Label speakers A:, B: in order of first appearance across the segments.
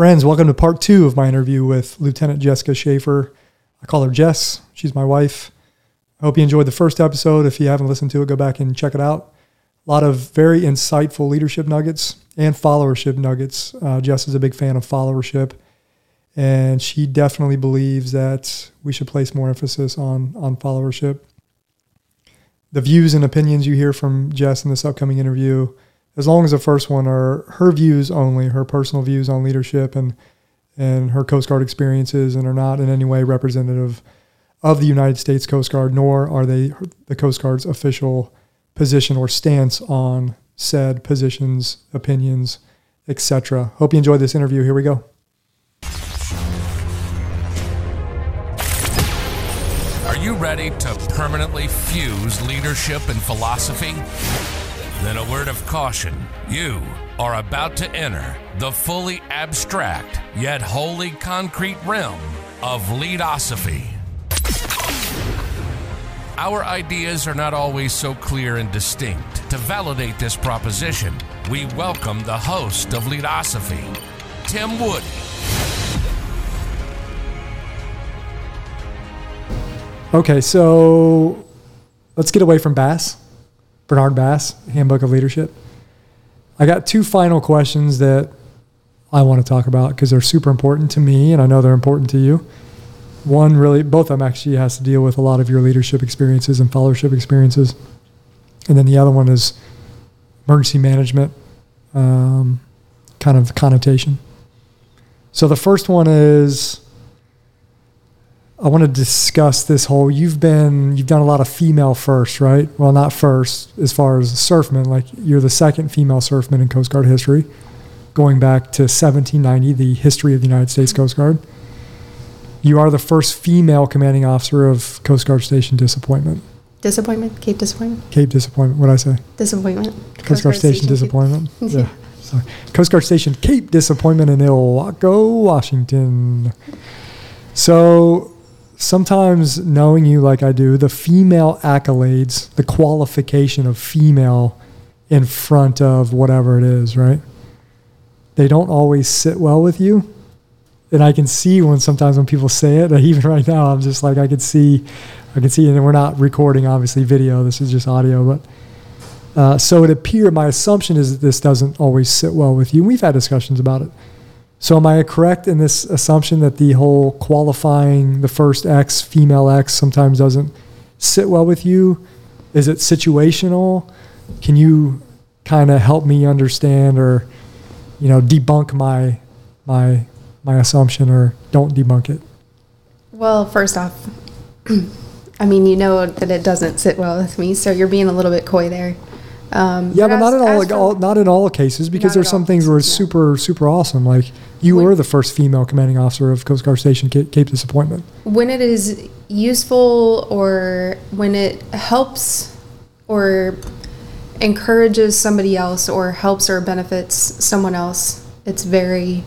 A: Friends, welcome to part two of my interview with Lieutenant Jessica Schaefer. I call her Jess. She's my wife. I hope you enjoyed the first episode. If you haven't listened to it, go back and check it out. A lot of very insightful leadership nuggets and followership nuggets. Uh, Jess is a big fan of followership, and she definitely believes that we should place more emphasis on on followership. The views and opinions you hear from Jess in this upcoming interview as long as the first one are her views only, her personal views on leadership and and her Coast Guard experiences, and are not in any way representative of the United States Coast Guard, nor are they the Coast Guard's official position or stance on said positions, opinions, etc. Hope you enjoyed this interview. Here we go.
B: Are you ready to permanently fuse leadership and philosophy? Then a word of caution. You are about to enter the fully abstract yet wholly concrete realm of leadosophy. Our ideas are not always so clear and distinct. To validate this proposition, we welcome the host of Leadosophy, Tim Wood.
A: Okay, so let's get away from Bass. Bernard Bass, Handbook of Leadership. I got two final questions that I want to talk about because they're super important to me and I know they're important to you. One really, both of them actually has to deal with a lot of your leadership experiences and followership experiences. And then the other one is emergency management um, kind of connotation. So the first one is I want to discuss this whole. You've been you've done a lot of female first, right? Well, not first as far as surfmen. Like you're the second female surfman in Coast Guard history, going back to 1790, the history of the United States Coast Guard. You are the first female commanding officer of Coast Guard Station Disappointment.
C: Disappointment, Cape Disappointment,
A: Cape Disappointment. What I say?
C: Disappointment.
A: Coast Guard Station Disappointment. Yeah. Sorry. Coast Guard Station Cape Disappointment in Ilwaco, Washington. So sometimes knowing you like I do, the female accolades, the qualification of female in front of whatever it is, right? They don't always sit well with you. And I can see when sometimes when people say it, even right now, I'm just like, I can see, I can see, and we're not recording obviously video, this is just audio, but uh, so it appear, my assumption is that this doesn't always sit well with you. We've had discussions about it. So am I correct in this assumption that the whole qualifying the first X, female X, sometimes doesn't sit well with you? Is it situational? Can you kind of help me understand or, you know, debunk my my my assumption or don't debunk it?
C: Well, first off, I mean, you know that it doesn't sit well with me, so you're being a little bit coy there.
A: Um, yeah, but, not in all, like, all, not in all cases because there's some things where it's no. super super awesome. Like you when, were the first female commanding officer of Coast Guard Station Cape, Cape Disappointment.
C: When it is useful or when it helps or encourages somebody else or helps or benefits someone else, it's very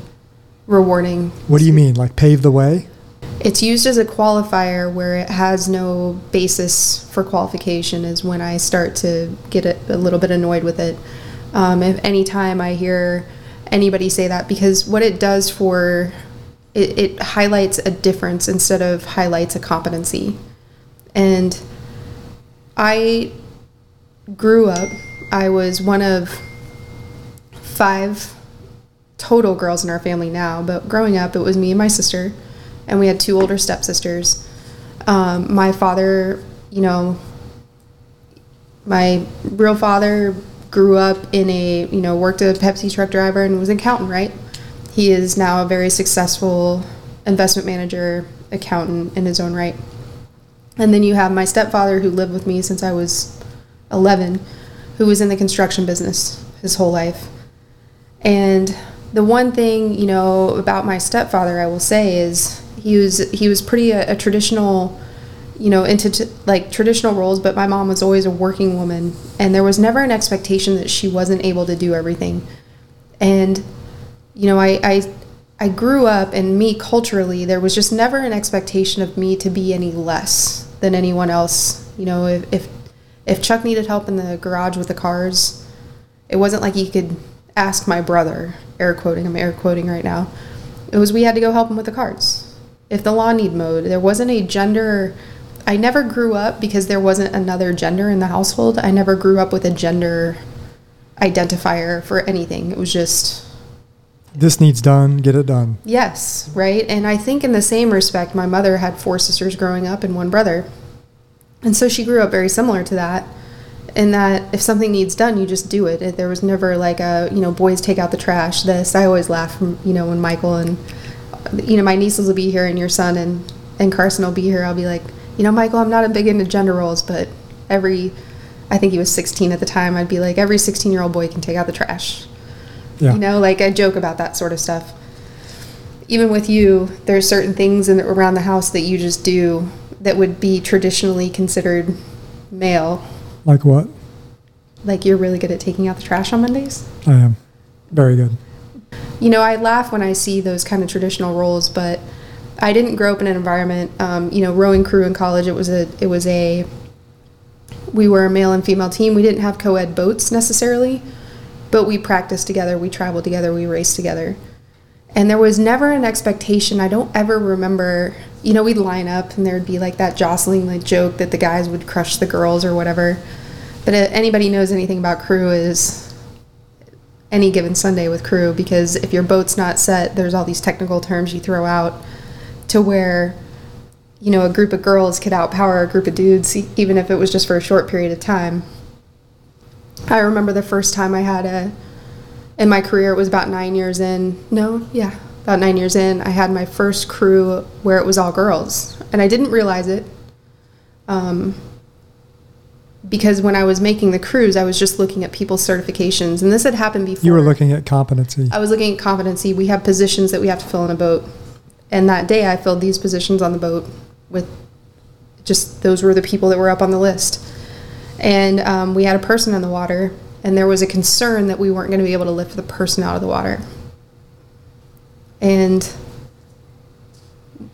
C: rewarding.
A: What do you mean? Like pave the way?
C: It's used as a qualifier where it has no basis for qualification, is when I start to get a, a little bit annoyed with it. Um, if anytime I hear anybody say that, because what it does for it, it highlights a difference instead of highlights a competency. And I grew up, I was one of five total girls in our family now, but growing up, it was me and my sister and we had two older stepsisters. Um, my father, you know, my real father grew up in a, you know, worked a Pepsi truck driver and was an accountant, right? He is now a very successful investment manager, accountant in his own right. And then you have my stepfather who lived with me since I was 11, who was in the construction business his whole life. And the one thing, you know, about my stepfather I will say is he was he was pretty a, a traditional you know into t- like traditional roles but my mom was always a working woman and there was never an expectation that she wasn't able to do everything. And you know i i i grew up and me culturally there was just never an expectation of me to be any less than anyone else. You know if if, if chuck needed help in the garage with the cars it wasn't like he could ask my brother air quoting i'm air quoting right now. It was we had to go help him with the carts. If the lawn need mowed, there wasn't a gender. I never grew up because there wasn't another gender in the household. I never grew up with a gender identifier for anything. It was just
A: This needs done. Get it done.
C: Yes, right? And I think in the same respect, my mother had four sisters growing up and one brother. And so she grew up very similar to that. In that if something needs done, you just do it. It- There was never like a, you know, boys take out the trash, this. I always laugh from, you know, when Michael and, you know, my nieces will be here and your son and, and Carson will be here. I'll be like, you know, Michael, I'm not a big into gender roles, but every, I think he was 16 at the time, I'd be like, every 16 year old boy can take out the trash.
A: Yeah.
C: You know, like I joke about that sort of stuff. Even with you, there's certain things in, around the house that you just do that would be traditionally considered male.
A: Like what?
C: Like you're really good at taking out the trash on Mondays.
A: I am. Very good.
C: You know, I laugh when I see those kind of traditional roles, but I didn't grow up in an environment. Um, you know, rowing crew in college, it was a, it was a. We were a male and female team. We didn't have co-ed boats necessarily, but we practiced together. We traveled together. We raced together, and there was never an expectation. I don't ever remember. You know, we'd line up, and there'd be like that jostling like joke that the guys would crush the girls or whatever. But uh, anybody knows anything about crew is any given Sunday with crew because if your boat's not set, there's all these technical terms you throw out to where you know a group of girls could outpower a group of dudes even if it was just for a short period of time. I remember the first time I had a in my career it was about 9 years in. No, yeah, about 9 years in, I had my first crew where it was all girls and I didn't realize it. Um because when I was making the cruise, I was just looking at people's certifications, and this had happened before.
A: You were looking at competency.
C: I was looking at competency. We have positions that we have to fill in a boat. And that day I filled these positions on the boat with just those were the people that were up on the list. And um, we had a person in the water, and there was a concern that we weren't going to be able to lift the person out of the water. And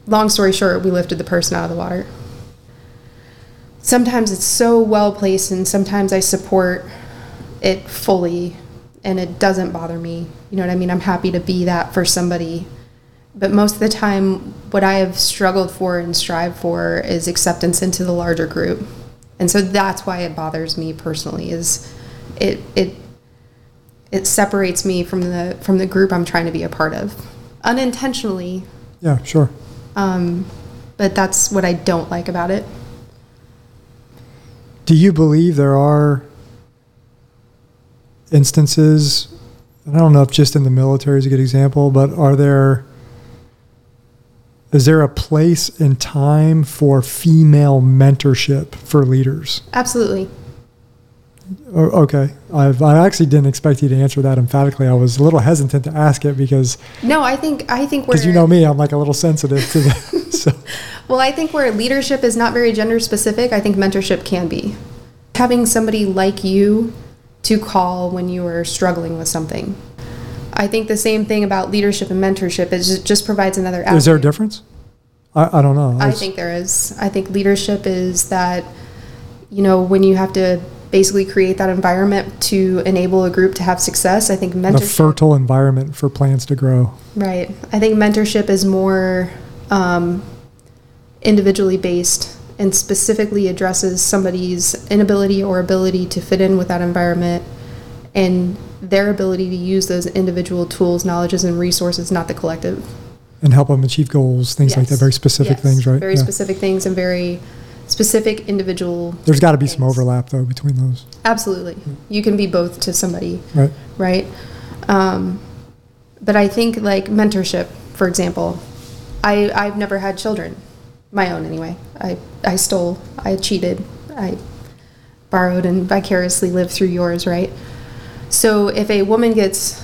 C: long story short, we lifted the person out of the water. Sometimes it's so well placed, and sometimes I support it fully and it doesn't bother me. You know what I mean? I'm happy to be that for somebody. But most of the time, what I have struggled for and strive for is acceptance into the larger group. And so that's why it bothers me personally is it it it separates me from the from the group I'm trying to be a part of unintentionally
A: yeah, sure.
C: um, but that's what I don't like about it.
A: Do you believe there are instances, and I don't know if just in the military is a good example, but are there, is there a place and time for female mentorship for leaders?
C: Absolutely.
A: Okay, I've, I actually didn't expect you to answer that emphatically. I was a little hesitant to ask it because,
C: No, I think I think we're
A: because you know me, I'm like a little sensitive to the, so,
C: Well, I think where leadership is not very gender specific, I think mentorship can be. Having somebody like you to call when you are struggling with something. I think the same thing about leadership and mentorship is it just provides another
A: is there a difference? I, I don't know.
C: I
A: was-
C: think there is. I think leadership is that, you know, when you have to basically create that environment to enable a group to have success, I think mentorship.
A: A fertile environment for plants to grow.
C: Right. I think mentorship is more um, individually based and specifically addresses somebody's inability or ability to fit in with that environment and their ability to use those individual tools, knowledges, and resources, not the collective.
A: and help them achieve goals, things like that, very specific
C: Yes.
A: things, right?
C: Very
A: Yeah.
C: specific things and very specific individual.
A: There's got to be some overlap though between those,
C: Absolutely. You can be both to somebody.
A: right?
C: right? Um, but I think like mentorship, for example, I I've never had children, my own anyway. I I stole, I cheated, I borrowed and vicariously lived through yours, right? So if a woman gets,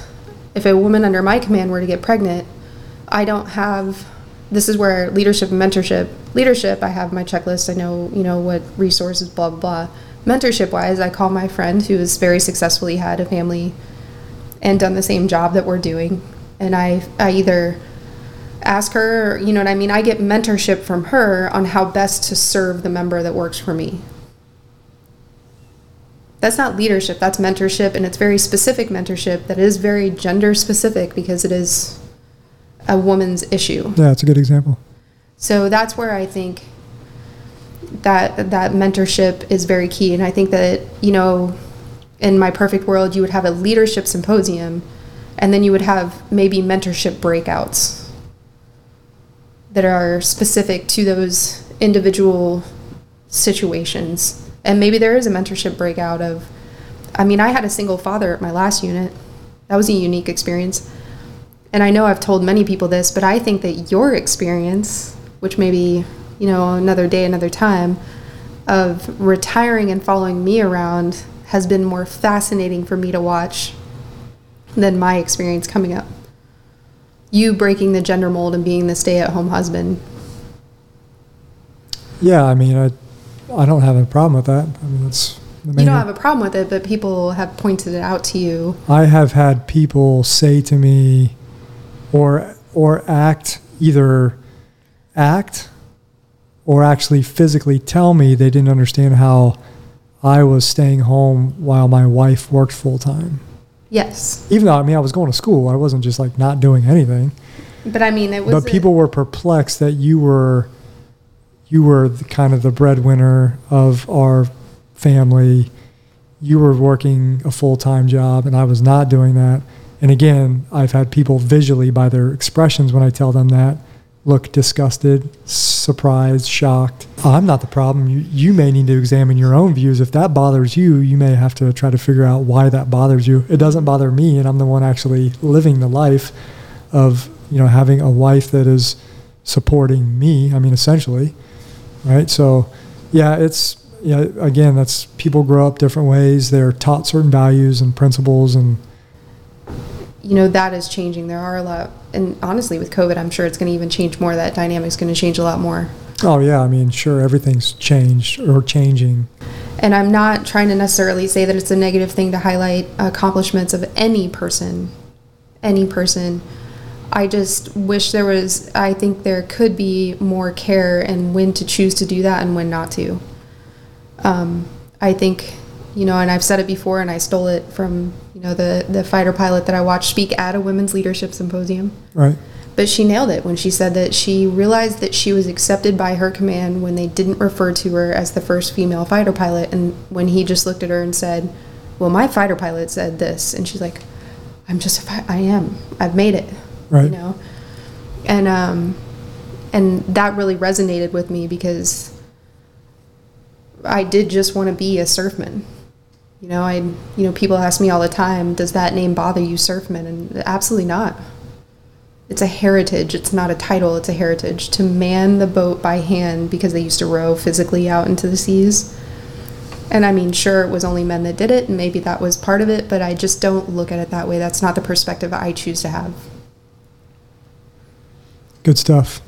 C: if a woman under my command were to get pregnant, I don't have. This is where leadership and mentorship. Leadership, I have my checklist. I know, you know, what resources, blah blah blah. Mentorship wise, I call my friend who has very successfully had a family and done the same job that we're doing, and I I either ask her, you know what I mean. I get mentorship from her on how best to serve the member that works for me that's not leadership that's mentorship and it's very specific mentorship that is very gender specific because it is a woman's issue.
A: Yeah, it's a good example.
C: So that's where I think that that mentorship is very key, and I think that you know, in my perfect world, you would have a leadership symposium, and then you would have maybe mentorship breakouts that are specific to those individual situations, and maybe there is a mentorship breakout of. I mean, I had a single father at my last unit. That was a unique experience. And I know I've told many people this, but I think that your experience, which maybe you know, another day, another time, of retiring and following me around has been more fascinating for me to watch than my experience coming up. You breaking the gender mold and being the stay at home husband.
A: Yeah, I mean, I, I don't have a problem with that. I mean, that's the
C: You don't have a problem with it, but people have pointed it out to you.
A: I have had people say to me, or or act either act or actually physically tell me they didn't understand how I was staying home while my wife worked full time.
C: Yes.
A: Even though I mean I was going to school, I wasn't just like not doing anything.
C: But I mean, it was.
A: But people were perplexed that you were you were the, kind of the breadwinner of our family. You were working a full time job, and I was not doing that. And again, I've had people visually by their expressions when I tell them that look disgusted, surprised, shocked. Oh, I'm not the problem. You, you may need to examine your own views. If that bothers you, you may have to try to figure out why that bothers you. It doesn't bother me, and I'm the one actually living the life of you know having a wife that is supporting me. I mean, essentially, right? So, yeah, it's yeah. Again, that's people grow up different ways. They're taught certain values and principles, and
C: you know that is changing. There are a lot and honestly with covid i'm sure it's going to even change more. That dynamic's going to change a lot more.
A: Oh yeah, I mean, sure, everything's changed or changing.
C: and i'm not trying to necessarily say that it's a negative thing to highlight accomplishments of any person any person. I just wish there was i think there could be more care and when to choose to do that and when not to. Um, i think you know and i've said it before and i stole it from you know the the fighter pilot that i watched speak at a women's leadership symposium
A: Right.
C: But she nailed it when she said that she realized that she was accepted by her command when they didn't refer to her as the first female fighter pilot. And when he just looked at her and said, Well, my fighter pilot said this. And she's like, I'm just, a fi- I am. I've made it.
A: Right.
C: You know? And, um, and that really resonated with me because I did just want to be a surfman. You know, I, you know, people ask me all the time, does that name bother you, surfman? And absolutely not it's a heritage it's not a title it's a heritage to man the boat by hand because they used to row physically out into the seas and i mean sure it was only men that did it and maybe that was part of it but i just don't look at it that way that's not the perspective i choose to have
A: Good stuff.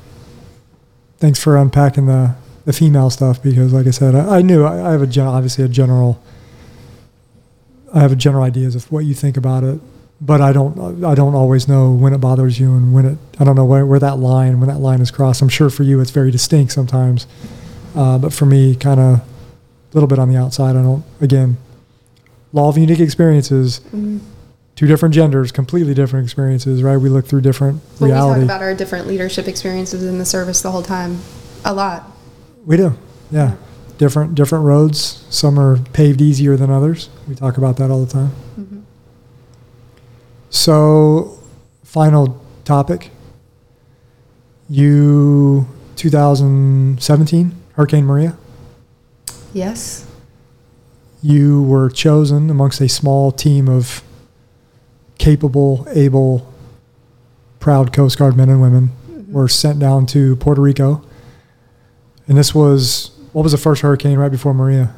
A: Thanks for unpacking the, the female stuff because, like I said, I, I knew I, I have a gen, obviously a general. I have a general ideas of what you think about it, but I don't. I don't always know when it bothers you and when it. I don't know where, where that line when that line is crossed. I'm sure for you it's very distinct sometimes, uh, but for me, kind of a little bit on the outside. I don't. Again, law of unique experiences. Two different genders, completely different experiences, right? We look through different
C: but
A: reality.
C: we talk about our different leadership experiences in the service the whole time a lot
A: We do, yeah. Different different roads. Some are paved easier than others. We talk about that all the time.
C: Mm-hmm.
A: So, final topic. You 2017 Hurricane Maria.
C: yes
A: You were chosen amongst a small team of capable, able, proud Coast Guard men and women. Were sent down to Puerto Rico, and this was what was the first hurricane right before Maria?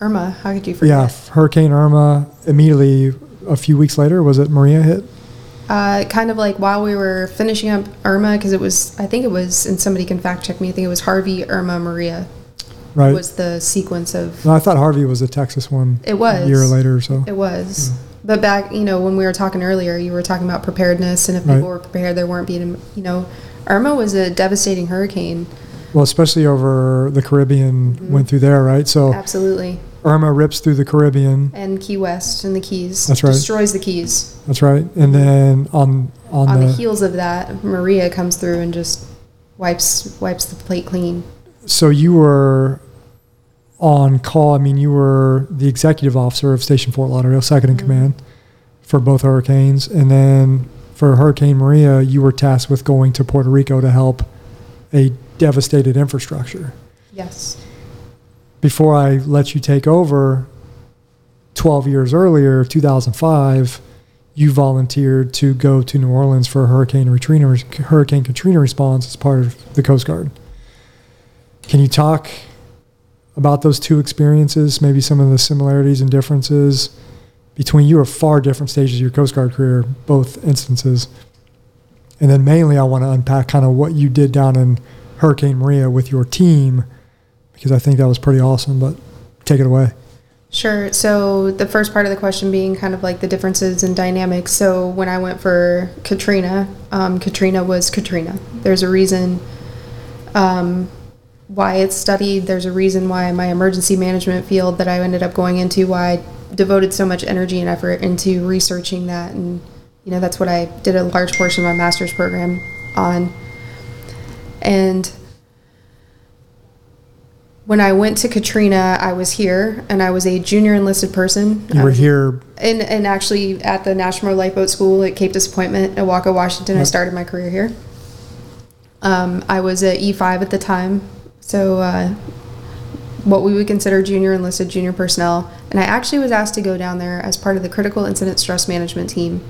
C: irma how could you forget
A: Yeah, Hurricane Irma. Immediately, a few weeks later, was it Maria hit?
C: Uh, kind of like while we were finishing up Irma, because it was, I think it was, and somebody can fact check me, I think it was Harvey, Irma, Maria
A: Right.
C: was the sequence of,
A: no, I thought Harvey was the Texas one.
C: It was.
A: a year later or so.
C: it was. But back, you know, when we were talking earlier, you were talking about preparedness, and if
A: Right.
C: people were prepared, there weren't being, you know, Irma was a devastating hurricane.
A: Well, especially over the Caribbean,
C: Mm-hmm.
A: went through there, right? So
C: Absolutely.
A: Irma rips through the Caribbean.
C: and Key West and the Keys.
A: That's right.
C: Destroys the Keys.
A: That's right. And then on on,
C: On
A: the,
C: the heels of that, Maria comes through and just wipes wipes the plate clean.
A: so you were on call. I mean, you were the executive officer of Station Fort Lauderdale, 2nd in
C: Mhm.
A: command for both hurricanes, and then for Hurricane Maria, you were tasked with going to Puerto Rico to help a devastated infrastructure.
C: Yes.
A: before I let you take over 12 years earlier, 2005, you volunteered to go to New Orleans for Hurricane Katrina, Hurricane Katrina response as part of the Coast Guard. Can you talk about those two experiences, maybe some of the similarities and differences between you are far different stages of your Coast Guard career, both instances. And then mainly I want to unpack kind of what you did down in Hurricane Maria with your team because I think that was pretty awesome. But take it away.
C: Sure. So the first part of the question being kind of like the differences in dynamics. So when I went for Katrina, um, Katrina was Katrina. There's a reason um, why it's studied. There's a reason why my emergency management field that I ended up going into, why I devoted so much energy and effort into researching that. And, you know, that's what I did a large portion of my master's program on. And when I went to Katrina, I was here and I was a junior enlisted person.
A: You were here.
C: and, and actually at the National Lifeboat School at Cape Disappointment in Ilwaco, Washington. I started my career here. Um, I was at E5 at the time, so uh, what we would consider junior enlisted, junior personnel. And I actually was asked to go down there as part of the Critical Incident Stress Management Team,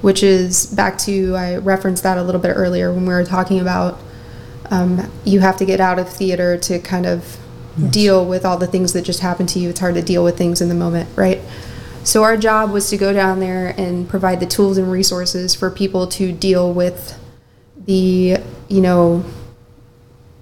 C: which is back to, I referenced that a little bit earlier when we were talking about um, you have to get out of theater to kind of
A: Yes.
C: deal with all the things that just happened to you. It's hard to deal with things in the moment, right? So our job was to go down there and provide the tools and resources for people to deal with the, you know,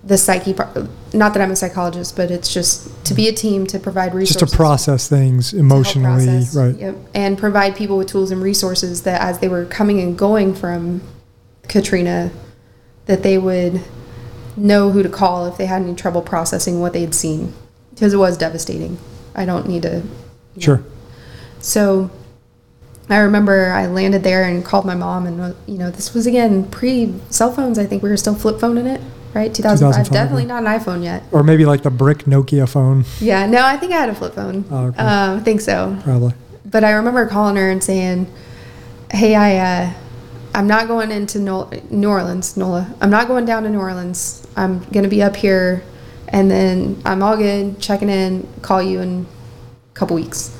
C: the psyche part. Not that I'm a psychologist, but it's just to be a team to provide resources.
A: Just to process things emotionally,
C: process,
A: right?
C: Yep. And provide people with tools and resources that as they were coming and going from Katrina, that they would know who to call if they had any trouble processing what they had seen. Because it was devastating. I don't need to. you know.
A: Sure.
C: So I remember I landed there and called my mom, and, you know, this was again pre cell phones. I think we were still flip phoning it, right? 2005.
A: 2005,
C: Definitely
A: yeah.
C: not an iPhone yet.
A: Or maybe like the brick Nokia phone,
C: Yeah, no, I think I had a flip phone.
A: Oh, okay.
C: uh, I think so.
A: probably.
C: But I remember calling her and saying, "Hey, I, uh, I'm not going into New Orleans, Nola. I'm not going down to New Orleans. I'm gonna be up here, and then I'm all good. Checking in. Call you in a couple weeks."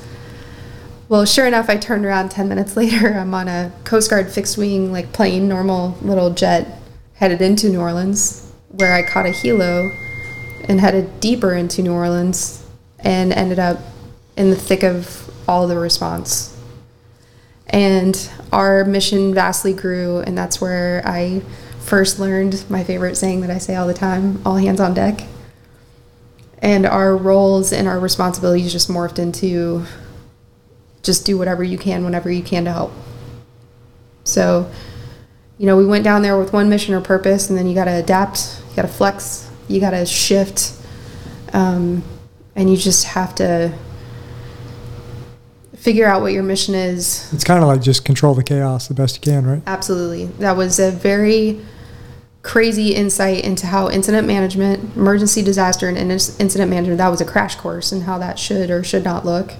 C: Well, sure enough, I turned around ten minutes later. I'm on a Coast Guard fixed wing, like plane, normal little jet, headed into New Orleans, where I caught a helo and headed deeper into New Orleans, and ended up in the thick of all the response. And our mission vastly grew, and that's where I first learned my favorite saying that I say all the time all hands on deck. And our roles and our responsibilities just morphed into just do whatever you can whenever you can to help. So, you know, we went down there with one mission or purpose, and then you got to adapt, you got to flex, you got to shift, um, and you just have to figure out what your mission is.
A: It's kind of like just control the chaos the best you can, right?
C: Absolutely. That was a very crazy insight into how incident management, emergency disaster, and incident management, that was a crash course in how that should or should not look.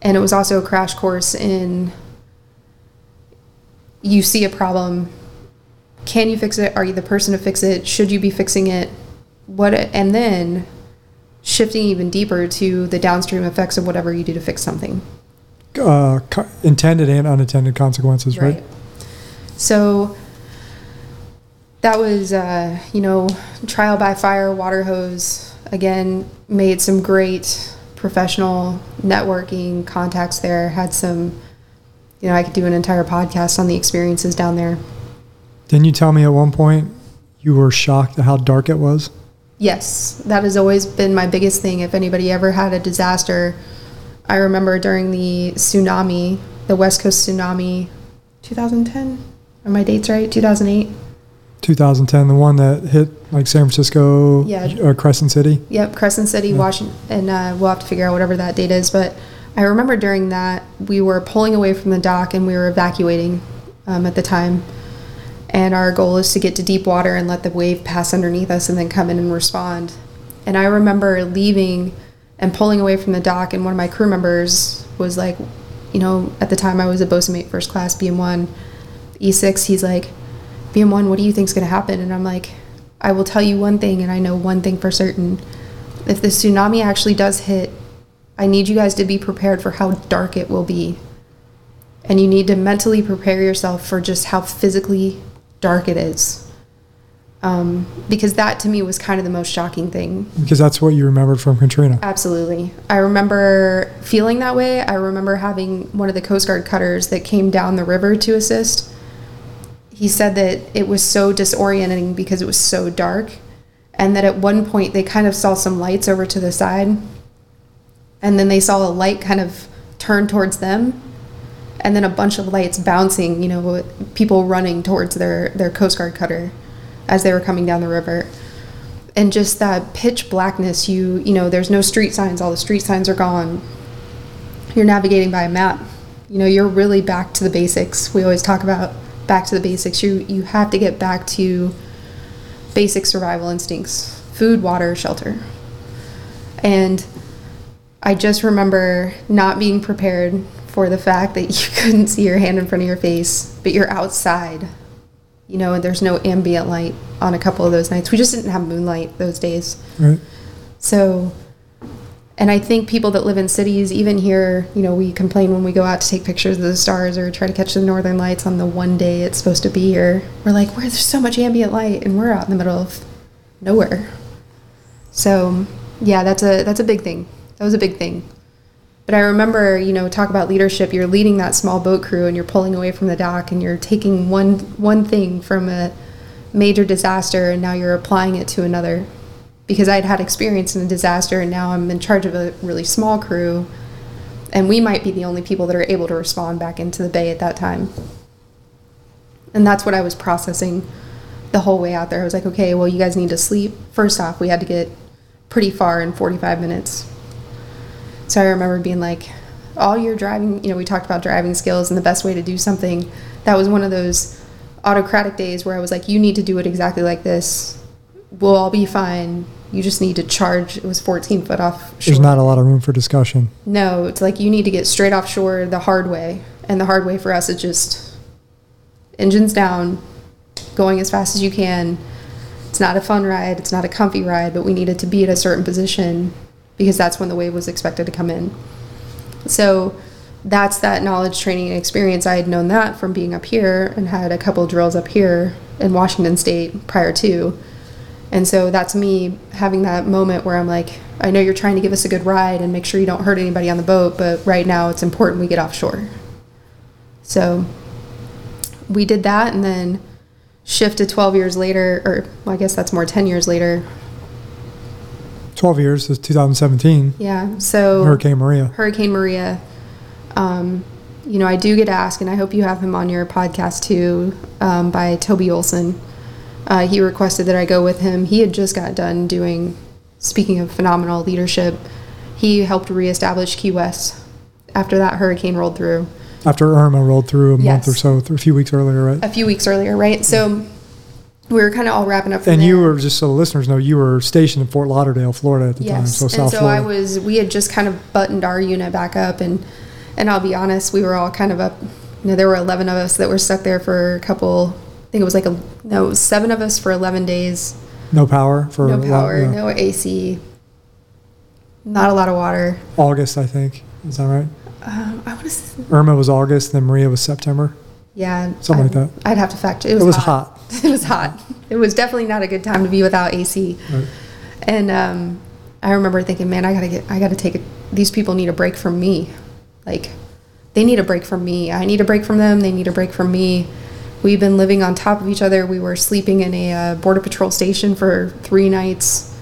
C: And it was also a crash course in you see a problem. Can you fix it? Are you the person to fix it? Should you be fixing it? What and then shifting even deeper to the downstream effects of whatever you do to fix something.
A: Uh, intended and unintended consequences, right?
C: So that was, uh, you know, trial by fire, water hose. Again, made some great professional networking contacts there. Had some, you know, I could do an entire podcast on the experiences down there.
A: Didn't you tell me at one point you were shocked at how dark it was?
C: Yes, that has always been my biggest thing. If anybody ever had a disaster, I remember during the tsunami, the West Coast tsunami, 2010. Are my dates right? 2008.
A: 2010, the one that hit like San Francisco,
C: Yeah.
A: uh, Crescent City.
C: Yep, Crescent City, Washington, and uh, we'll have to figure out whatever that date is. But I remember during that we were pulling away from the dock and we were evacuating um, at the time, and our goal is to get to deep water and let the wave pass underneath us and then come in and respond. And I remember leaving and pulling away from the dock, and one of my crew members was like, you know, at the time I was a bosun mate first class BM1 E6. He's like, BM1, what do you think is going to happen? And I'm like, I will tell you one thing, and I know one thing for certain. If the tsunami actually does hit, I need you guys to be prepared for how dark it will be. And you need to mentally prepare yourself for just how physically dark it is. Um, because that to me was kind of the most shocking thing
A: Because that's what you remembered from Katrina.
C: Absolutely. I remember feeling that way. I remember having one of the Coast Guard cutters that came down the river to assist. He said that it was so disorienting because it was so dark, and that at one point they kind of saw some lights over to the side, and then they saw a light kind of turn towards them, and then a bunch of lights bouncing, you know, people running towards their, their Coast Guard cutter as they were coming down the river. And just that pitch blackness you you know there's no street signs all the street signs are gone. You're navigating by a map. You know you're really back to the basics. We always talk about back to the basics you you have to get back to basic survival instincts food water shelter and i just remember not being prepared for the fact that you couldn't see your hand in front of your face but you're outside you know, and there's no ambient light on a couple of those nights. We just didn't have moonlight those days.
A: Right.
C: So, and I think people that live in cities, even here, you know, we complain when we go out to take pictures of the stars or try to catch the northern lights on the one day it's supposed to be here. We're like, where there's so much ambient light, and we're out in the middle of nowhere. So, yeah, that's a that's a big thing. That was a big thing. But I remember, you know, talk about leadership. You're leading that small boat crew, and you're pulling away from the dock, and you're taking one one thing from a major disaster, and now you're applying it to another. Because I'd had experience in a disaster, and now I'm in charge of a really small crew, and we might be the only people that are able to respond back into the bay at that time. And that's what I was processing the whole way out there. I was like, okay, well, you guys need to sleep. First off, we had to get pretty far in 45 minutes. So I remember being like, all your driving, you know, we talked about driving skills and the best way to do something. That was one of those autocratic days where I was like, you need to do it exactly like this. We'll all be fine. You just need to charge. It was 14 foot off shore.
A: There's not a lot of room for discussion.
C: No, it's like you need to get straight offshore the hard way. And the hard way for us is just engines down, going as fast as you can. It's not a fun ride, it's not a comfy ride, but we needed to be at a certain position because that's when the wave was expected to come in. So that's that knowledge, training, and experience. I had known that from being up here and had a couple drills up here in Washington State prior to. And so that's me having that moment where I'm like, I know you're trying to give us a good ride and make sure you don't hurt anybody on the boat, but right now it's important we get offshore. So we did that and then shifted 12 years later, or well, I guess that's more 10 years later.
A: 12 years is 2017.
C: Yeah. So
A: Hurricane Maria.
C: Hurricane Maria. Um, you know, I do get asked, and I hope you have him on your podcast too, um, by Toby Olson. Uh, he requested that I go with him. He had just got done doing, speaking of phenomenal leadership, he helped reestablish Key West after that hurricane rolled through
A: After Irma rolled through a month or so, a few weeks earlier, right?
C: a few weeks earlier, right? So we were kind of all wrapping up.
A: And you were, just so the listeners know, you were stationed in Fort Lauderdale, Florida at the time,
C: Yes,
A: so
C: and
A: South
C: so
A: Florida.
C: I was. We had just kind of buttoned our unit back up, and and I'll be honest, we were all kind of up. You know, there were eleven of us that were stuck there for a couple. I think it was like a no, it was seven of us for eleven days.
A: no power for
C: No
A: lot-
C: power,
A: yeah.
C: no AC, not a lot of water.
A: August, I think. Is that right?
C: Um, I want to.
A: Irma was August, then Maria was September.
C: Yeah,
A: Something like that.
C: I'd have to factor. It
A: It
C: was,
A: was
C: hot.
A: hot.
C: it was hot. It was definitely not a good time to be without AC.
A: Right.
C: And um, I remember thinking, man, I gotta get, I gotta take it. These people need a break from me. Like, they need a break from me. I need a break from them. They need a break from me. We've been living on top of each other. We were sleeping in a uh, border patrol station for three nights.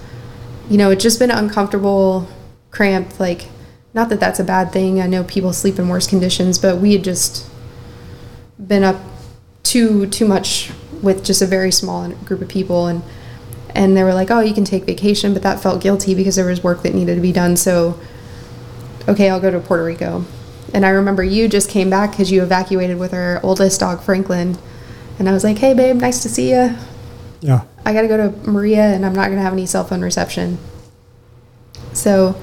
C: You know, it's just been uncomfortable, cramped. Like, not that that's a bad thing. I know people sleep in worse conditions, but we had just been up too too much with just a very small group of people and and they were like, "Oh, you can take vacation," but that felt guilty because there was work that needed to be done. So, okay, I'll go to Puerto Rico. And I remember you just came back because you evacuated with our oldest dog, Franklin. And I was like, "Hey, babe, nice to see you.
A: Yeah.
C: I got to go to Maria, and I'm not going to have any cell phone reception." So,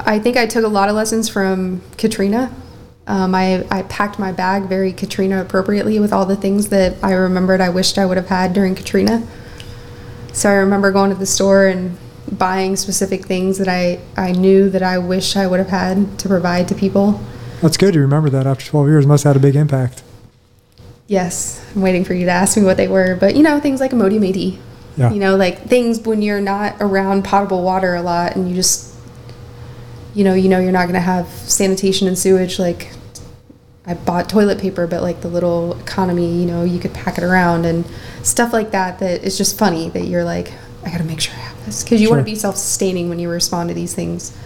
C: I think I took a lot of lessons from Katrina. Um, I, I packed my bag very Katrina appropriately with all the things that I remembered I wished I would have had during Katrina. So I remember going to the store and buying specific things that I, I knew that I wish I would have had to provide to people.
A: That's good. You remember that after 12 years. Must have had a big impact.
C: Yes, I'm waiting for you to ask me what they were. But, you know, things like a Modi Medi.
A: Yeah.
C: You know, like things when you're not around potable water a lot and you just, you know, you know you're not going to have sanitation and sewage. Like, I bought toilet paper, but like the little economy, you know, you could pack it around and stuff like that. That is just funny that you're like, I got to make sure I have this because you want to be self-sustaining when you respond to these things.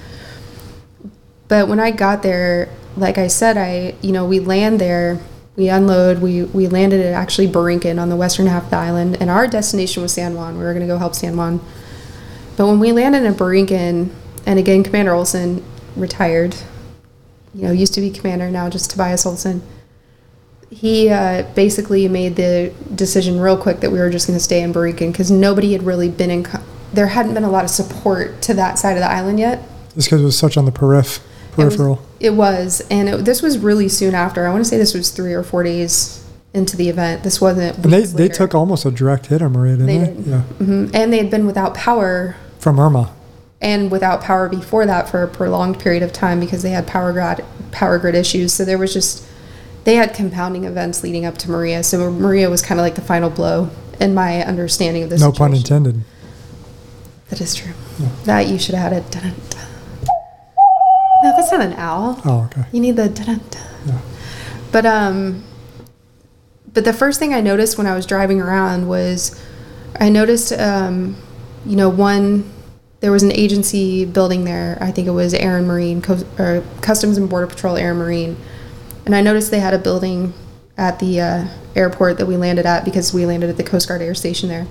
C: But when I got there, like I said, I you know we land there, we unload, we we landed at actually Borinquen on the western half of the island, and our destination was San Juan. We were gonna go help San Juan. But when we landed at Borinquen, and again Commander Olson retired, you know used to be commander now just Tobias Olson. He uh, basically made the decision real quick that we were just going to stay in Borinquen because nobody had really been in. Co- there hadn't been a lot of support to that side of the island yet.
A: Just because it was such on the periph-
C: It was-
A: peripheral.
C: It was, and it, this was really soon after. I want to say this was three or four days into the event. This wasn't.
A: and they, they
C: later.
A: took almost a direct hit on Maria, didn't
C: They
A: they?
C: did.
A: Yeah.
C: Mhm. and they had been without power
A: From Irma.
C: and without power before that for a prolonged period of time because they had power grid power grid issues. So there was just they had compounding events leading up to Maria. So Maria was kind of like the final blow in my understanding of this.
A: No pun intended.
C: That is true. That you should have had a. That's not an owl.
A: Oh, okay.
C: You need the. dun-dun-dun.
A: Yeah.
C: But um, but the first thing I noticed when I was driving around was, I noticed um, you know, one there was an agency building there. I think it was Air and Marine, Co- or Customs and Border Patrol, Air and Marine, and I noticed they had a building at the uh, airport that we landed at because we landed at the Coast Guard Air Station there.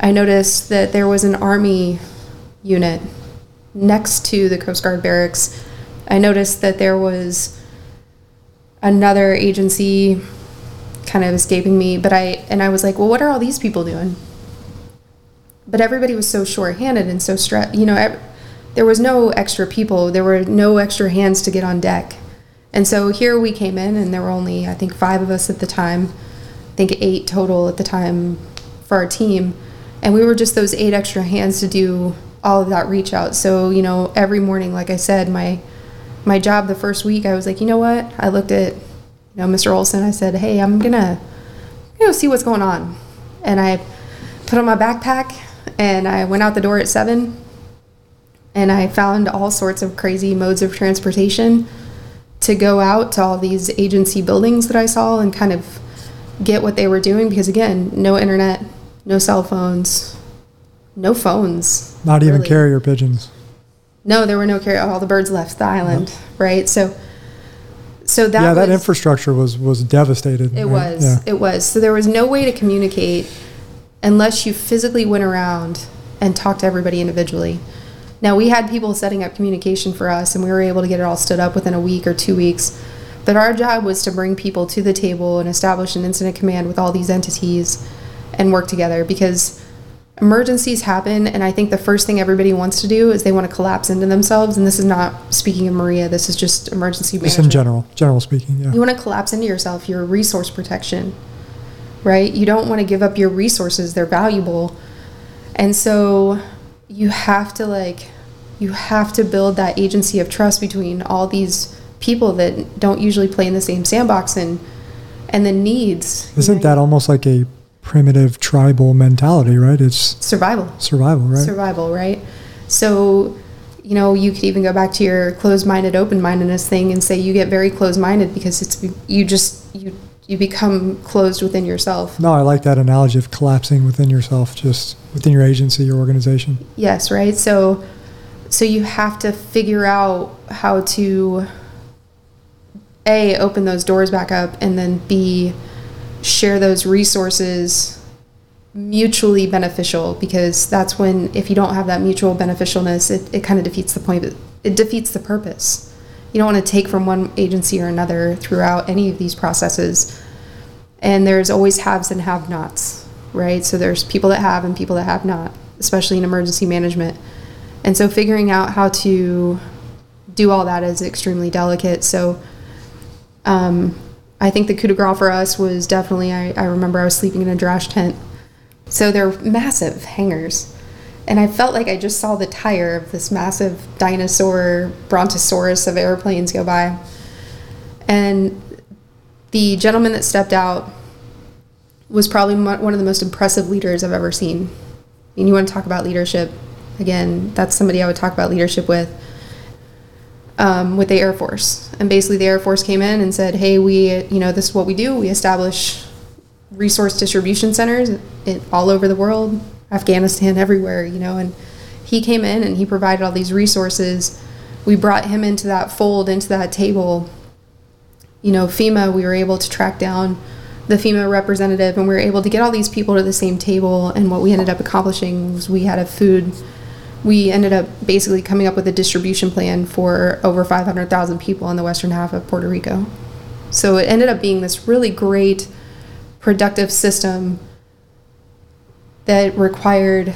C: I noticed that there was an Army unit next to the Coast Guard barracks. I noticed that there was another agency kind of escaping me, but I and I was like, well, what are all these people doing? But everybody was so short-handed and so stressed. You know, ev- there was no extra people. There were no extra hands to get on deck. And so here we came in, and there were only I think five of us at the time. I think eight total at the time for our team, and we were just those eight extra hands to do all of that reach out. So you know, every morning, like I said, my my job the first week, I was like, you know what? I looked at, you know, Mr. Olson. I said, hey, I'm gonna, I'm gonna see what's going on, and I put on my backpack and I went out the door at seven, and I found all sorts of crazy modes of transportation to go out to all these agency buildings that I saw and kind of get what they were doing because again, no internet, no cell phones, no phones.
A: Not even
C: really.
A: carrier pigeons.
C: No, there were no carrier. All the birds left the island, right? So, so that
A: yeah, that infrastructure was was devastated.
C: It
A: right?
C: was.
A: Yeah.
C: It was. So there was no way to communicate unless you physically went around and talked to everybody individually. Now we had people setting up communication for us, and we were able to get it all stood up within a week or two weeks. But our job was to bring people to the table and establish an incident command with all these entities and work together because emergencies happen and i think the first thing everybody wants to do is they want to collapse into themselves and this is not speaking of maria this is just emergency
A: Just
C: management
A: in general, general speaking. Yeah.
C: you want to collapse into yourself, your resource protection, right? You don't want to give up your resources, they're valuable. And so you have to like you have to build that agency of trust between all these people that don't usually play in the same sandbox and and the needs.
A: Isn't
C: know,
A: that almost like a primitive tribal mentality, right? It's
C: survival?
A: survival, right?
C: survival, right? So, you know, you could even go back to your closed-minded, open-mindedness thing and say you get very closed-minded because it's you just you you become closed within yourself.
A: no, I like that analogy of collapsing within yourself, just within your agency, your organization.
C: Yes, right? So so you have to figure out how to a open those doors back up and then b share those resources mutually beneficial because that's when if you don't have that mutual beneficialness it, it kind of defeats the point it defeats the purpose. You don't want to take from one agency or another throughout any of these processes. And there's always haves and have nots right? So there's people that have and people that have not especially in emergency management. And so figuring out how to do all that is extremely delicate. So um, i think the coup de grace for us was definitely I, I remember i was sleeping in a DRASH tent so they're massive hangars. And I felt like I just saw the tire of this massive dinosaur brontosaurus of airplanes go by. And the gentleman that stepped out was probably one of the most impressive leaders I've ever seen. And you want to talk about leadership? Again, that's somebody I would talk about leadership with. Um, with the Air Force, and basically the Air Force came in and said, "Hey, we, you know, this is what we do. We establish resource distribution centers in, all over the world, Afghanistan, everywhere, you know. And he came in and he provided all these resources. We brought him into that fold, into that table. You know, FEMA, we were able to track down the FEMA representative and we were able to get all these people to the same table. And what we ended up accomplishing was we had a food. We ended up basically coming up with a distribution plan for over 500,000 people in the western half of Puerto Rico. So it ended up being this really great productive system that required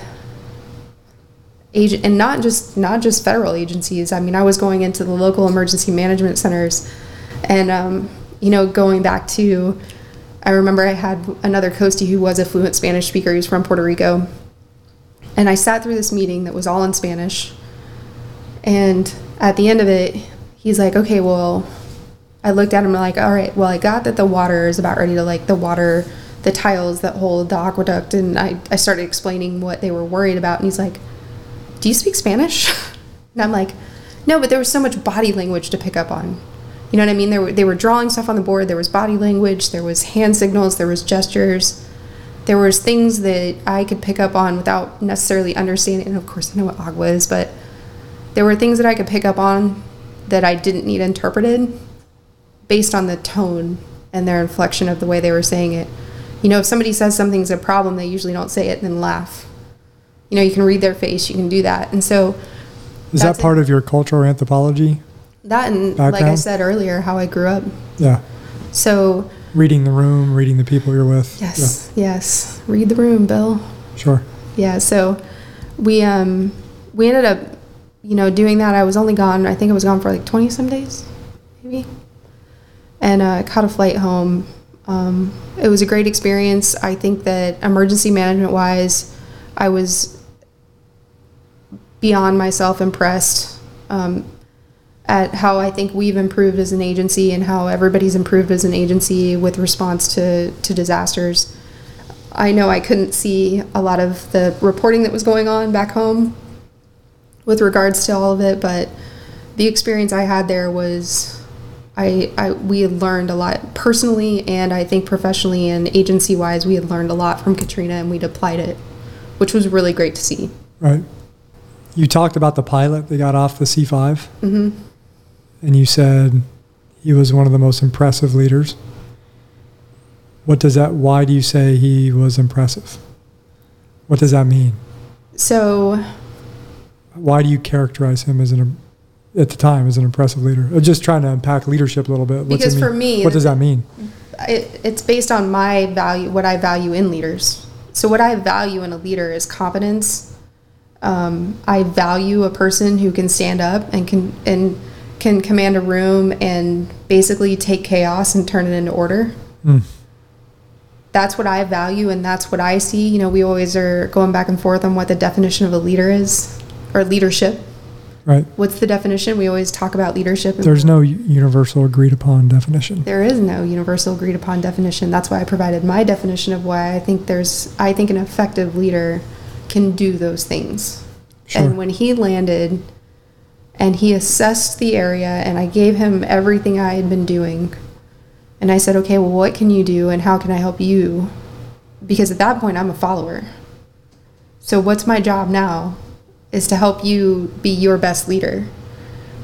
C: agent and not just not just federal agencies. I mean, I was going into the local emergency management centers, and um, you know, going back to, I remember I had another coastie who was a fluent Spanish speaker. He was from Puerto Rico, and I sat through this meeting that was all in Spanish, and at the end of it, he's like, "Okay, well, I looked at him like, all right, well, I got that the water is about ready to like the water, the tiles that hold the aqueduct. And I, I started explaining what they were worried about. And he's like, do you speak Spanish? And I'm like, no, but there was so much body language to pick up on. You know what I mean? There were, they were drawing stuff on the board. There was body language. There was hand signals. There was gestures. There was things that I could pick up on without necessarily understanding. And of course, I know what agua is, but there were things that I could pick up on that I didn't need interpreted based on the tone and their inflection of the way they were saying it. You know, if somebody says something's a problem, they usually don't say it and then laugh. You know, you can read their face, you can do that. And so
A: Is that part it. of your cultural anthropology?
C: That and background? like I said earlier, how I grew up.
A: Yeah.
C: So
A: reading the room, reading the people you're with.
C: Yes. Yeah. Yes. Read the room, Bill.
A: Sure.
C: Yeah, so we um we ended up you know doing that. I was only gone, I think I was gone for like 20 some days maybe and uh, caught a flight home. Um, it was a great experience. I think that emergency management wise, I was beyond myself impressed um, at how I think we've improved as an agency and how everybody's improved as an agency with response to, to disasters. I know I couldn't see a lot of the reporting that was going on back home with regards to all of it, but the experience I had there was I, I we had learned a lot personally and I think professionally and agency wise we had learned a lot from Katrina and we'd applied it, which was really great to see.
A: Right. You talked about the pilot that got off the C 5
C: mm-hmm.
A: And you said he was one of the most impressive leaders. What does that? Why do you say he was impressive? What does that mean?
C: So.
A: Why do you characterize him as an at the time as an impressive leader? Just trying to unpack leadership a little bit.
C: What's because for me,
A: what does that mean?
C: It, it's based on my value, what I value in leaders. So what I value in a leader is competence. Um, I value a person who can stand up and can and can command a room and basically take chaos and turn it into order.
A: Mm.
C: That's what I value, and that's what I see. You know, we always are going back and forth on what the definition of a leader is, or leadership
A: Right.
C: What's the definition? We always talk about leadership.
A: There's no universal agreed upon definition.
C: There is no universal agreed upon definition. That's why I provided my definition of why I think there's I think an effective leader can do those things. Sure. And when he landed and he assessed the area and I gave him everything I had been doing and I said, "Okay, well what can you do and how can I help you?" Because at that point I'm a follower. So what's my job now? is to help you be your best leader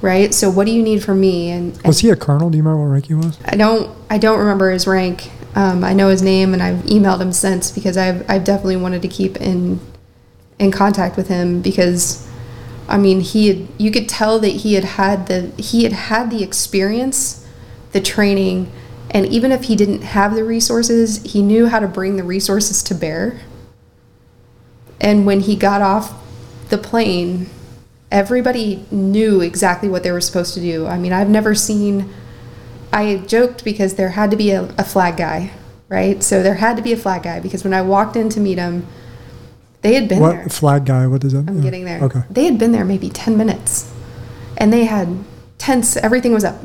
C: right so what do you need from me and, and
A: was he a colonel do you remember what rank he was
C: i don't i don't remember his rank Um, I know his name, and I've emailed him since because I've I've definitely wanted to keep in in contact with him because, I mean, he had you could tell that he had had the he had had the experience, the training, and even if he didn't have the resources, he knew how to bring the resources to bear. And when he got off the plane, everybody knew exactly what they were supposed to do. I mean, I've never seen. I joked because there had to be a, a flag guy, right? So there had to be a flag guy because when I walked in to meet him, they had been
A: what
C: there.
A: flag guy? What does that?
C: I'm
A: yeah.
C: getting there.
A: Okay.
C: They had been there maybe 10 minutes. And they had tents, everything was up.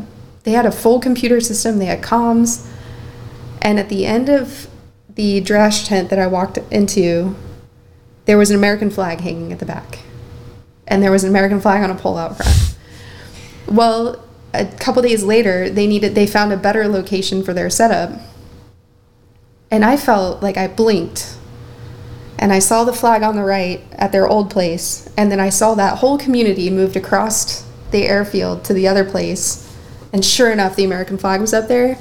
C: They had a full computer system, they had comms. And at the end of the DRASH tent that I walked into, there was an American flag hanging at the back. And there was an American flag on a pole out front. Well, a couple days later, they needed they found a better location for their setup. And I felt like I blinked and I saw the flag on the right at their old place, and then I saw that whole community moved across the airfield to the other place, and sure enough, the American flag was up there.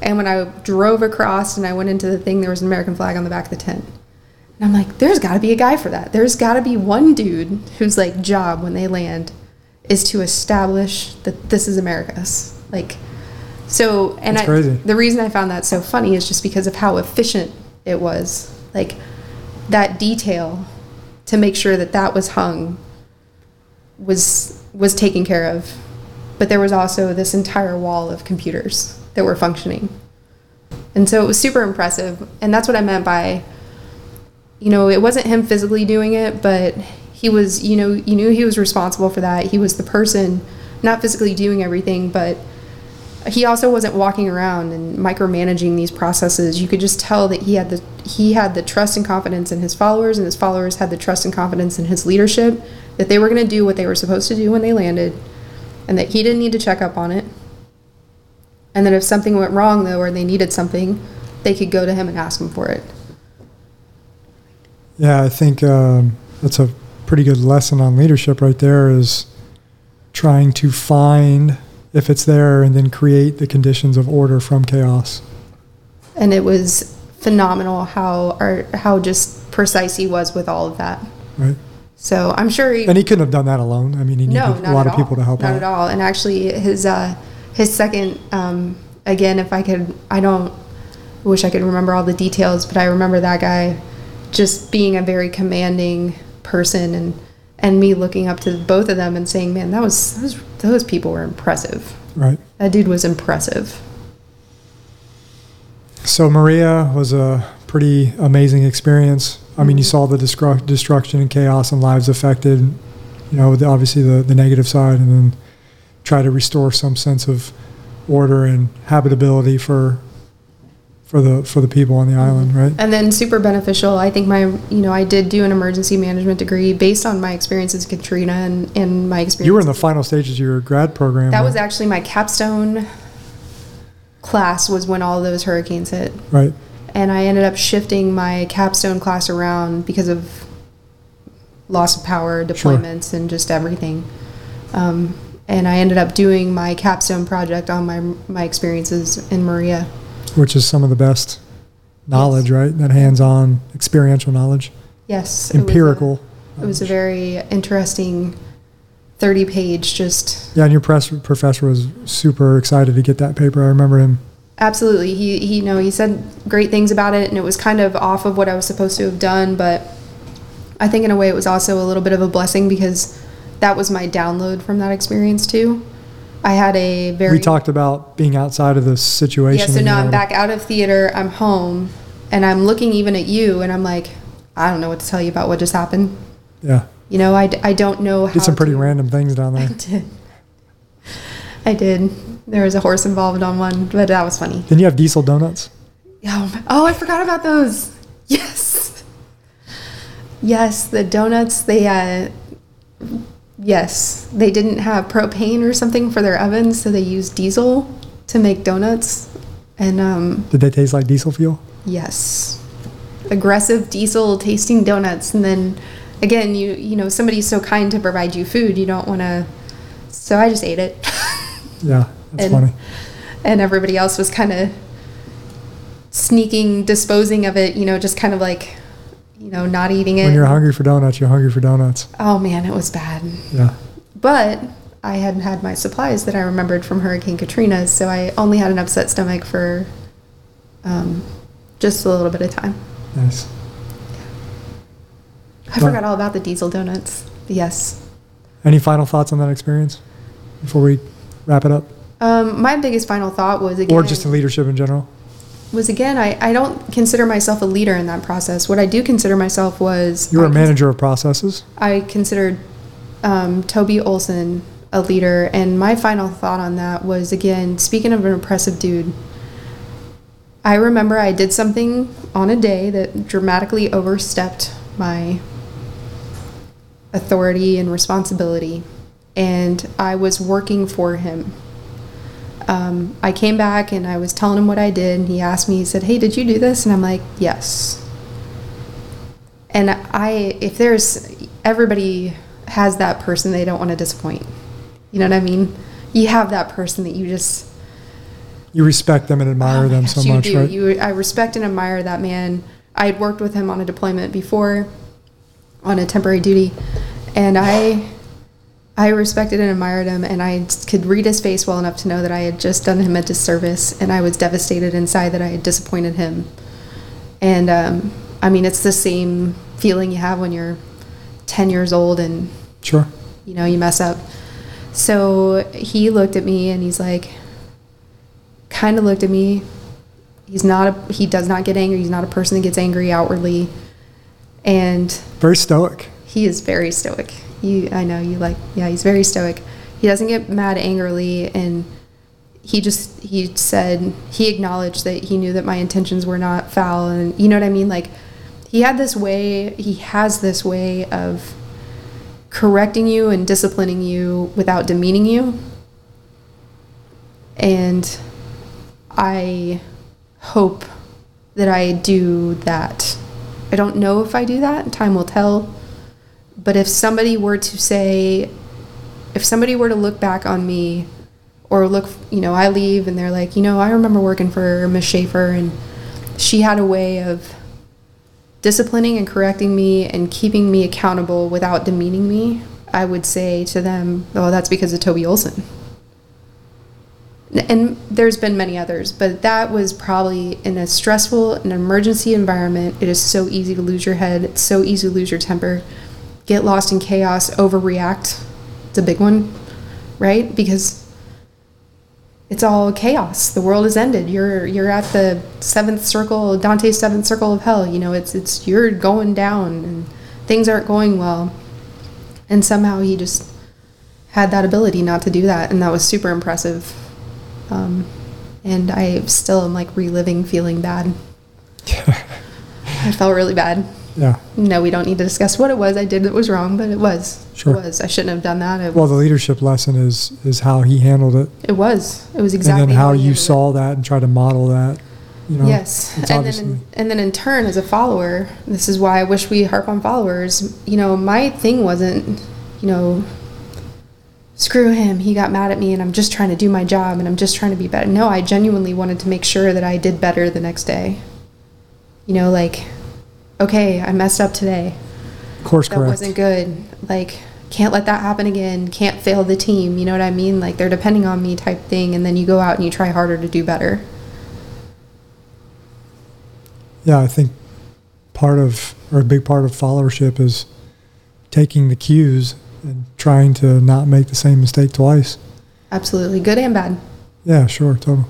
C: And when I drove across and I went into the thing, there was an American flag on the back of the tent. And I'm like, there's got to be a guy for that. There's got to be one dude whose like job when they land is to establish that this is America's. Like, so and
A: That's
C: I,
A: crazy.
C: the reason I found that so funny is just because of how efficient it was. Like that detail to make sure that that was hung was was taken care of. But there was also this entire wall of computers that were functioning. And so it was super impressive. And that's what I meant by you know, it wasn't him physically doing it, but he was, you know, you knew he was responsible for that. He was the person not physically doing everything, but he also wasn't walking around and micromanaging these processes. You could just tell that he had the he had the trust and confidence in his followers, and his followers had the trust and confidence in his leadership that they were going to do what they were supposed to do when they landed, and that he didn't need to check up on it. And that if something went wrong though, or they needed something, they could go to him and ask him for it.
A: Yeah, I think um, that's a pretty good lesson on leadership right there. Is trying to find if it's there and then create the conditions of order from chaos.
C: And it was phenomenal how or how just precise he was with all of that.
A: Right.
C: So I'm sure he,
A: And he couldn't have done that alone. I mean, he needed
C: no,
A: a lot of people to help
C: not
A: out.
C: at all. And actually, his uh, his second um, again, if I could, I don't wish I could remember all the details, but I remember that guy just being a very commanding person and and me looking up to both of them and saying, "Man, that was those those people were impressive.
A: Right.
C: That dude was impressive."
A: So Maria was a pretty amazing experience. I mean, you mm-hmm. saw the destru- destruction and chaos and lives affected. You know, the, obviously the the negative side, and then try to restore some sense of order and habitability for for the for the people on the island, right?
C: And then super beneficial. I think my, you know, I did do an emergency management degree based on my experiences with Katrina and, and my experience.
A: You were in the final stages of your grad program.
C: That
A: right?
C: was actually my capstone class was when all those hurricanes hit.
A: right.
C: And I ended up shifting my capstone class around because of loss of power,
A: Sure.
C: deployments, and just everything. Um, and I ended up doing my capstone project on my my experiences in Maria.
A: Which is some of the best knowledge, right? That hands-on, experiential knowledge,
C: Yes, it was a-
A: empirical.
C: It was a very interesting 30 page just
A: Yeah, and your press professor was super excited to get that paper. I remember him.
C: absolutely he, he you know he said great things about it and it was kind of off of what I was supposed to have done but I think in a way it was also a little bit of a blessing because that was my download from that experience too. I had a very
A: we talked about being outside of the situation.
C: Yeah, so now I'm back out of theater, I'm home and I'm looking even at you and I'm like I don't know what to tell you about what just happened.
A: Yeah,
C: You know, I, I don't know how
A: did some pretty
C: to-
A: random things down there.
C: I did. I did. There was a horse involved on one, but that was funny.
A: Didn't you have diesel donuts?
C: Oh, oh, I forgot about those. Yes. Yes, the donuts, they, uh, yes, they didn't have propane or something for their ovens, so they used diesel to make donuts. And, um,
A: Did they taste like diesel fuel?
C: yes, aggressive diesel tasting donuts. And then again, you, you know, somebody's so kind to provide you food, you don't want to, so I just ate it.
A: Yeah, that's
C: And-
A: funny.
C: and everybody else was kind of sneaking disposing of it, you know, just kind of like, you know, not eating it.
A: When you're hungry for donuts, you're hungry for donuts.
C: Oh man, it was bad.
A: Yeah.
C: But I hadn't had my supplies that I remembered from Hurricane Katrina, so I only had an upset stomach for um, just a little bit of time.
A: Nice.
C: I
A: Well-
C: forgot all about the diesel donuts. Yes.
A: Any final thoughts on that experience before we wrap it up?
C: Um, my biggest final thought was again,
A: Or just in leadership in general?
C: Was again, I, I don't consider myself a leader in that process. What I do consider myself was
A: You were
C: I
A: a
C: cons-
A: manager of processes.
C: I considered um, Toby Olson a leader, and my final thought on that was again, speaking of an oppressive dude, I remember I did something on a day that dramatically overstepped my authority and responsibility, and I was working for him. Um, I came back and I was telling him what I did, and he asked me, he said, Hey, did you do this? And I'm like, Yes. And I, if there's, everybody has that person they don't want to disappoint. You know what I mean? You have that person that you just,
A: You respect them and admire
C: Oh
A: them
C: gosh,
A: so
C: you
A: much,
C: do.
A: right?
C: You, I respect and admire that man. I had worked with him on a deployment before, on a temporary duty, and I, I respected and admired him, and I could read his face well enough to know that I had just done him a disservice, and I was devastated inside that I had disappointed him. And um, I mean, it's the same feeling you have when you're 10 years old and
A: Sure.
C: you know, you mess up. So he looked at me and he's like, kind of looked at me. He's not a, he does not get angry. He's not a person that gets angry outwardly. And
A: Very stoic.
C: he is very stoic. I know you like, yeah, he's very stoic. He doesn't get mad angrily. And he just, he said, he acknowledged that he knew that my intentions were not foul. And you know what I mean? Like, he had this way, he has this way of correcting you and disciplining you without demeaning you. And I hope that I do that. I don't know if I do that, time will tell. But if somebody were to say, if somebody were to look back on me or look, you know, I leave and they're like, you know, I remember working for Miss Schaefer and she had a way of disciplining and correcting me and keeping me accountable without demeaning me, I would say to them, oh, that's because of Toby Olson. And there's been many others, but that was probably in a stressful and emergency environment. It is so easy to lose your head. It's so easy to lose your temper, get lost in chaos, overreact. It's a big one, right? Because it's all chaos. The world has ended. You're you're at the seventh circle, Dante's seventh circle of hell. You know, it's it's you're going down and things aren't going well. And somehow he just had that ability not to do that, and that was super impressive. Um, and I still am like reliving feeling bad. I felt really bad.
A: Yeah.
C: No, we don't need to discuss what it was I did that was wrong, but it was.
A: Sure.
C: It was. I shouldn't have done that. It,
A: Well, the leadership lesson is is how he handled it,
C: it was. It was exactly
A: and then how
C: he
A: you
C: handled it.
A: saw that and tried to model that. You know,
C: yes, and
A: obviously
C: then in, and then in turn, as a follower, this is why I wish we harp on followers. You know, my thing wasn't, you know, screw him. He got mad at me, and I'm just trying to do my job, and I'm just trying to be better. No, I genuinely wanted to make sure that I did better the next day. You know, like, okay, I messed up today.
A: Of course
C: That
A: correct.
C: wasn't good. Like, can't let that happen again. Can't fail the team. You know what I mean? Like, they're depending on me type thing, and then you go out and you try harder to do better.
A: Yeah, I think part of or a big part of followership is taking the cues and trying to not make the same mistake twice.
C: Absolutely, good and bad.
A: Yeah, sure, total,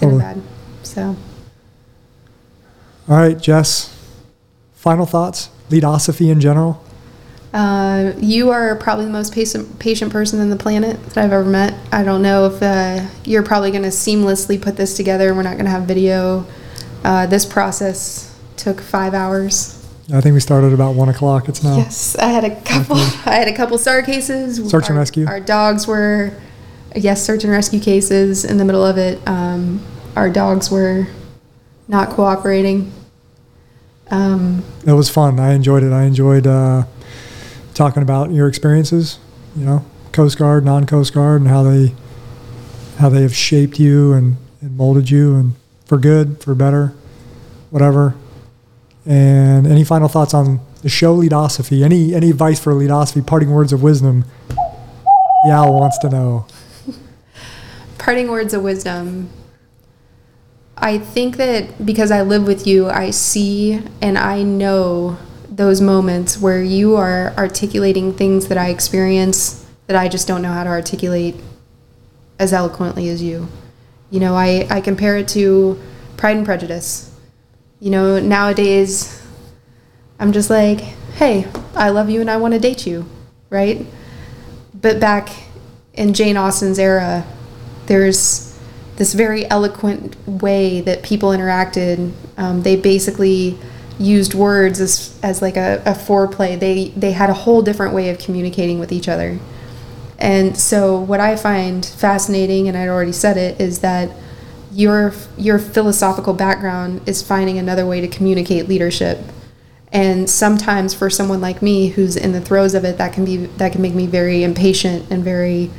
C: Good and bad. So,
A: All right, Jess. Final thoughts? Leadosophy in general.
C: uh, you are probably the most patient patient person on the planet that I've ever met. I don't know if uh, you're probably going to seamlessly put this together. We're not going to have video. Uh, this process took five hours.
A: I think we started about one o'clock. It's now.
C: Yes, I had a couple. I had a couple SAR cases.
A: Search and
C: Our-
A: rescue?
C: Our dogs were, yes, search and rescue cases in the middle of it. Um, our dogs were not cooperating. Um,
A: It was fun. I enjoyed it. I enjoyed uh, talking about your experiences. You know, Coast Guard, non-Coast Guard, and how they how they have shaped you and, and molded you, and for good, for better. whatever. And any final thoughts on the show Leadosophy? Any any advice for Leadosophy? Parting words of wisdom. The owl wants to know.
C: Parting words of wisdom. I think that because I live with you, I see and I know those moments where you are articulating things that I experience that I just don't know how to articulate as eloquently as you. You know, I, I compare it to Pride and Prejudice. You know, nowadays, I'm just like, hey, I love you and I want to date you, right? But back in Jane Austen's era, there's this very eloquent way that people interacted. Um, they basically used words as, as like a, a foreplay. They, they had a whole different way of communicating with each other. And so, what I find fascinating, and I'd already said it, is that your your philosophical background is finding another way to communicate leadership. And sometimes, for someone like me who's in the throes of it, that can be that can make me very impatient and very,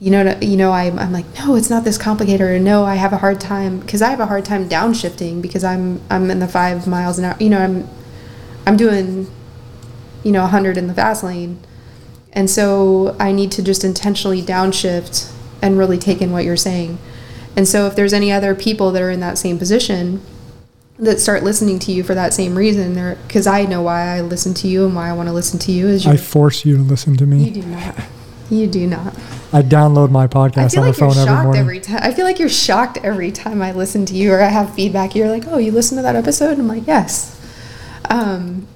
C: you know, you know, I'm, I'm like, no, it's not this complicated, or no, I have a hard time because I have a hard time downshifting because I'm I'm in the five miles an hour. You know, I'm I'm doing, you know, 100 in the fast lane and so I need to just intentionally downshift and really take in what you're saying. And so if there's any other people that are in that same position that start listening to you for that same reason, because I know why I listen to you and why I want to listen to you is you,
A: I force you to listen to me.
C: You do not. You do not.
A: I download my podcast on like the phone every morning. Every
C: time. I feel like you're shocked every time I listen to you or I have feedback. You're like, "Oh, you listen to that episode?" I'm like, "Yes." Um,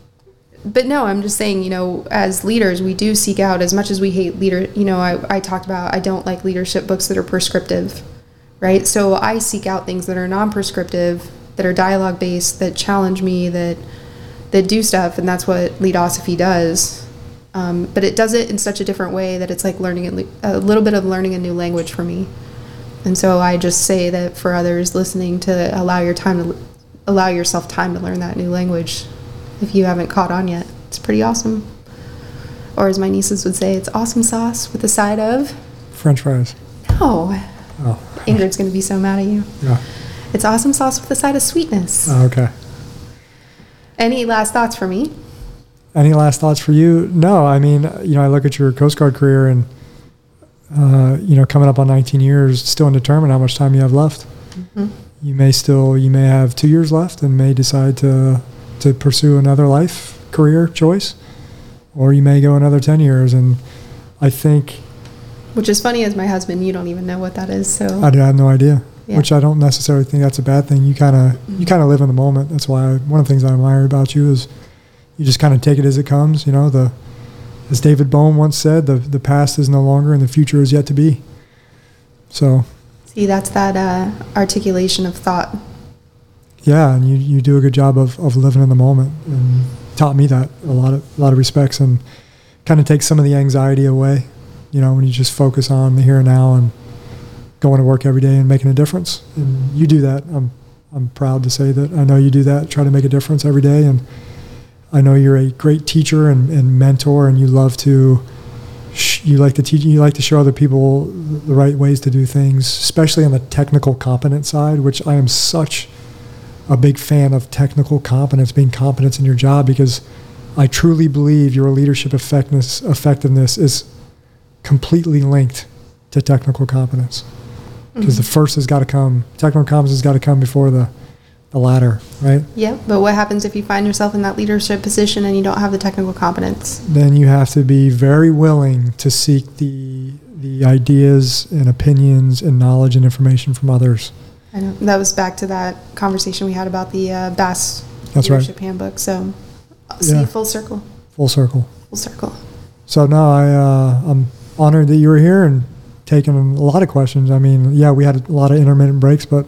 C: but no, I'm just saying, you know, as leaders, we do seek out as much as we hate leader. You know, I, I talked about I don't like leadership books that are prescriptive, right? So I seek out things that are non-prescriptive, that are dialogue based, that challenge me, that that do stuff, and that's what Leadosophy does. Um, but it does it in such a different way that it's like learning a, a little bit of learning a new language for me. And so I just say that for others listening to allow your time to allow yourself time to learn that new language if you haven't caught on yet. It's pretty awesome. Or as my nieces would say, it's awesome sauce with a side of
A: French fries.
C: No. Oh. Ingrid's going to be so mad at you.
A: Yeah.
C: It's awesome sauce with a side of sweetness.
A: Oh, okay.
C: Any last thoughts for me?
A: Any last thoughts for you? No, I mean, you know, I look at your Coast Guard career and, uh, you know, coming up on 19 years, still undetermined how much time you have left. Mm-hmm. You may still, you may have two years left and may decide to to pursue another life career choice, or you may go another 10 years. And I think.
C: Which is funny as my husband, you don't even know what that is. So
A: I have no idea. Yeah. Which I don't necessarily think that's a bad thing. You kind of you kind of live in the moment. That's why I, one of the things I admire about you is you just kind of take it as it comes. You know, the as David Bohm once said, the the past is no longer and the future is yet to be. So.
C: See, that's that uh, articulation of thought
A: yeah, and you, you do a good job of, of living in the moment and taught me that a lot of a lot of respects and kind of takes some of the anxiety away. You know, when you just focus on the here and now and going to work every day and making a difference. And you do that. I'm I'm proud to say that I know you do that. Try to make a difference every day, and I know you're a great teacher and, and mentor, and you love to. you like to teach. You like to show other people the right ways to do things, especially on the technical competent side, which I am such a big fan of technical competence, being competence in your job, because I truly believe your leadership effectiveness, effectiveness is completely linked to technical competence. Because mm-hmm. the first has got to come, technical competence has got to come before the, the latter, right?
C: Yeah, but what happens if you find yourself in that leadership position and you don't have the technical competence?
A: Then you have to be very willing to seek the the ideas and opinions and knowledge and information from others.
C: I know that was back to that conversation we had about the uh, Bass
A: That's
C: Leadership
A: right.
C: Handbook. So, see yeah. full circle.
A: Full circle.
C: Full circle.
A: So no, I uh, I'm honored that you were here and taking a lot of questions. I mean, yeah, we had a lot of intermittent breaks, but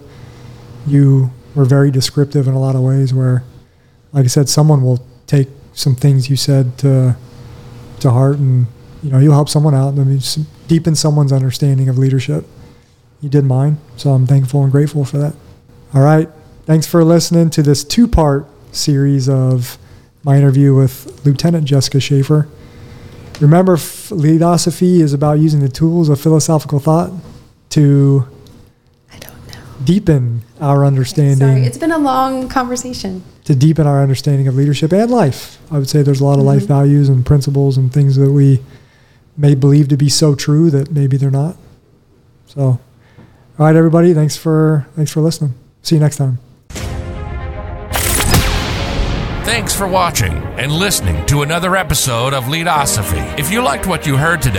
A: you were very descriptive in a lot of ways. Where, like I said, someone will take some things you said to to heart, and you know, you'll help someone out. Mean, deepen someone's understanding of leadership you did mine. So I'm thankful and grateful for that. All right. Thanks for listening to this two part series of my interview with Lieutenant Jessica Schaefer. Remember, Leadosophy is about using the tools of philosophical thought to deepen our understanding.
C: Sorry, it's been a long conversation.
A: to deepen our understanding of leadership and life. I would say there's a lot of life mm-hmm. values and principles and things that we may believe to be so true that maybe they're not. So, all right, everybody, thanks for thanks for listening. See you next time.
B: Thanks for watching and listening to another episode of Leadosophy. If you liked what you heard today,